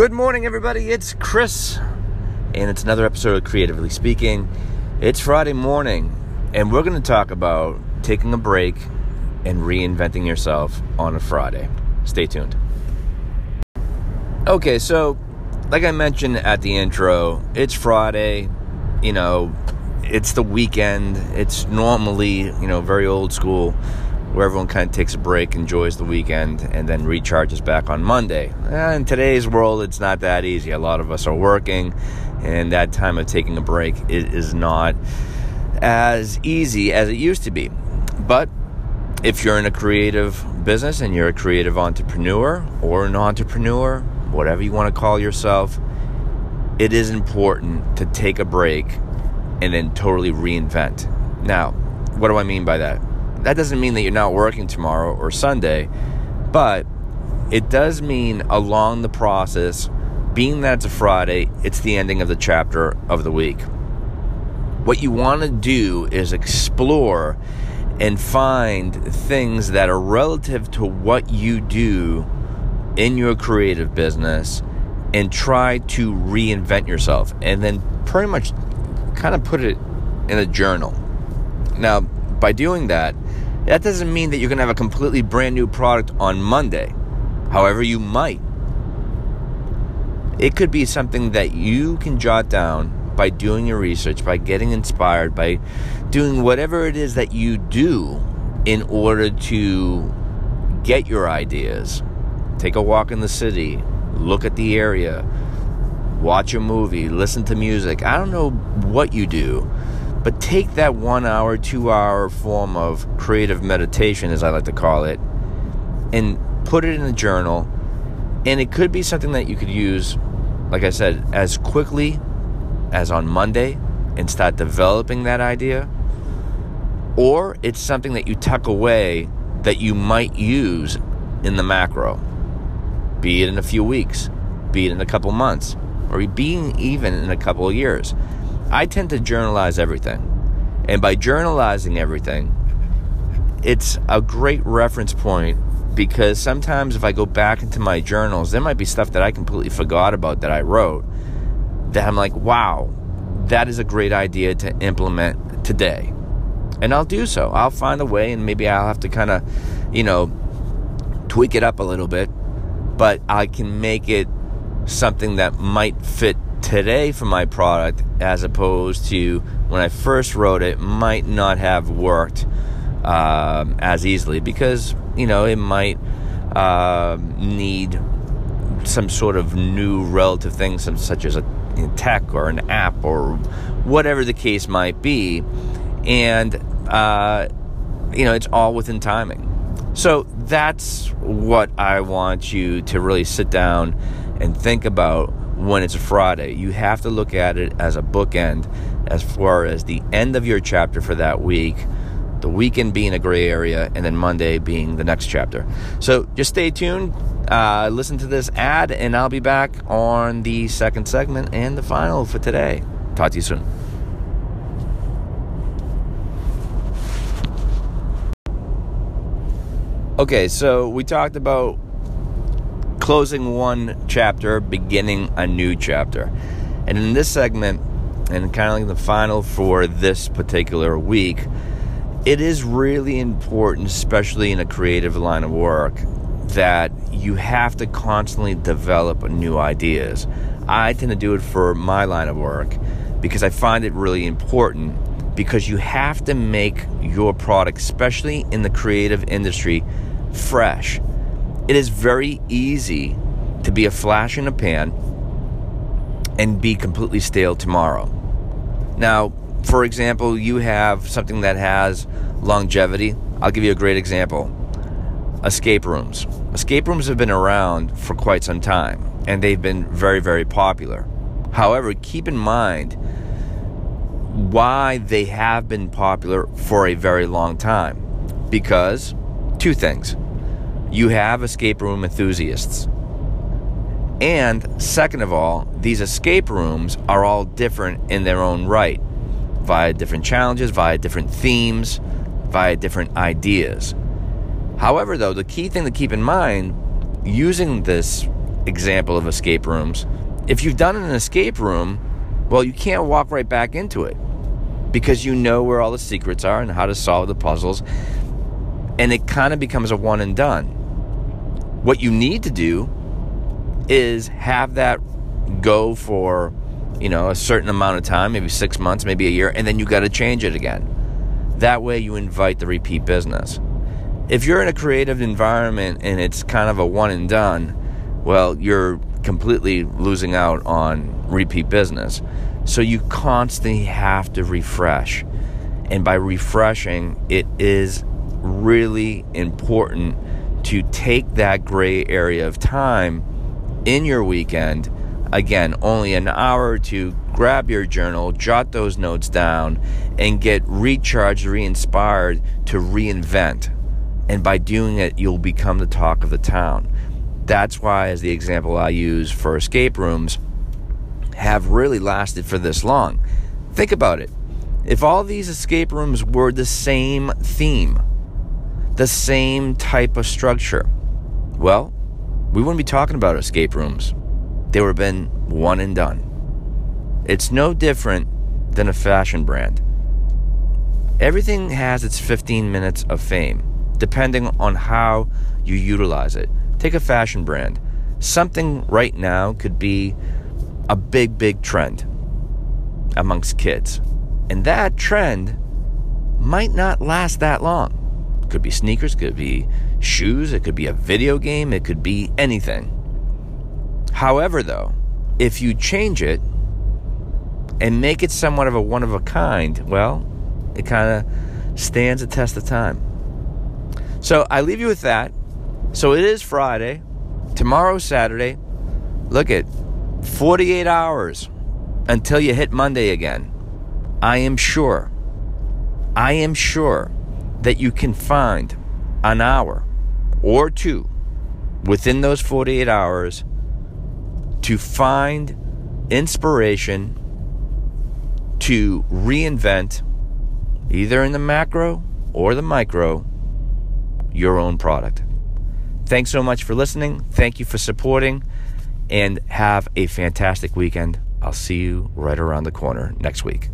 Good morning, everybody. It's Chris, and it's another episode of Creatively Speaking. It's Friday morning, and we're going to talk about taking a break and reinventing yourself on a Friday. Stay tuned. Okay, so like I mentioned at the intro, it's Friday. You know, it's the weekend. It's normally, you know, very old school where everyone kind of takes a break, enjoys the weekend, and then recharges back on Monday. In today's world, it's not that easy. A lot of us are working, and that time of taking a break is not as easy as it used to be. But if you're in a creative business and you're a creative entrepreneur or an entrepreneur, whatever you want to call yourself, it is important to take a break and then totally reinvent. Now, what do I mean by that? That doesn't mean that you're not working tomorrow or Sunday, but it does mean along the process, being that it's a Friday, it's the ending of the chapter of the week. What you want to do is explore and find things that are relative to what you do in your creative business and try to reinvent yourself and then pretty much kind of put it in a journal. Now, by doing that, that doesn't mean that you're going to have a completely brand new product on Monday. However, you might. It could be something that you can jot down by doing your research, by getting inspired, by doing whatever it is that you do in order to get your ideas. Take a walk in the city, look at the area, watch a movie, listen to music. I don't know what you do, but take that one hour, two hour form of creative meditation, as I like to call it, and put it in a journal. And it could be something that you could use, like I said, as quickly as on Monday and start developing that idea. Or it's something that you tuck away that you might use in the macro, be it in a few weeks, be it in a couple months, or be being even in a couple of years. I tend to journalize everything. And by journalizing everything, it's a great reference point because sometimes if I go back into my journals, there might be stuff that I completely forgot about that I wrote that I'm like, wow, that is a great idea to implement today. And I'll do so. I'll find a way, and maybe I'll have to kind of, you know, tweak it up a little bit, but I can make it something that might fit today for my product as opposed to when I first wrote it might not have worked um, as easily because you know it might uh, need some sort of new relative thing, some, such as a you know, tech or an app or whatever the case might be, and uh, you know it's all within timing. So that's what I want you to really sit down and think about when it's a Friday. You have to look at it as a bookend as far as the end of your chapter for that week, the weekend being a gray area, and then Monday being the next chapter. So just stay tuned, uh, listen to this ad, and I'll be back on the second segment and the final for today. Talk to you soon. Okay, so we talked about closing one chapter, beginning a new chapter. And in this segment, and kind of like the final for this particular week, it is really important, especially in a creative line of work, that you have to constantly develop new ideas. I tend to do it for my line of work because I find it really important because you have to make your product, especially in the creative industry, fresh it is very easy to be a flash in a pan and be completely stale tomorrow. Now, for example, you have something that has longevity. I'll give you a great example escape rooms. Escape rooms have been around for quite some time and they've been very, very popular. However, keep in mind why they have been popular for a very long time. Because two things you have escape room enthusiasts. And second of all, these escape rooms are all different in their own right, via different challenges, via different themes, via different ideas. However, though, the key thing to keep in mind using this example of escape rooms. If you've done an escape room, well, you can't walk right back into it because you know where all the secrets are and how to solve the puzzles. And it kind of becomes a one and done. What you need to do is have that go for, you know, a certain amount of time, maybe six months, maybe a year, and then you got to change it again. That way you invite the repeat business. If you're in a creative environment and it's kind of a one and done, well, you're completely losing out on repeat business. So you constantly have to refresh. And by refreshing, it is really important to take that gray area of time in your weekend. Again, only an hour to grab your journal, jot those notes down, and get recharged, re inspired to reinvent. And by doing it, you'll become the talk of the town. That's why, as the example I use for escape rooms, have really lasted for this long. Think about it. If all these escape rooms were the same theme, the same type of structure, well, we wouldn't be talking about escape rooms. They would have been one and done. It's no different than a fashion brand. Everything has its 15 minutes of fame, depending on how you utilize it. Take a fashion brand. Something right now could be a big, big trend amongst kids. And that trend might not last that long. It could be sneakers, could be shoes, it could be a video game, it could be anything. However, though, if you change it and make it somewhat of a one of a kind, well, it kind of stands a test of time. So I leave you with that. So it is Friday. Tomorrow's Saturday. Look at 48 hours until you hit Monday again. I am sure, I am sure that you can find an hour or two within those 48 hours to find inspiration to reinvent, either in the macro or the micro, your own product. Thanks so much for listening. Thank you for supporting and have a fantastic weekend. I'll see you right around the corner next week.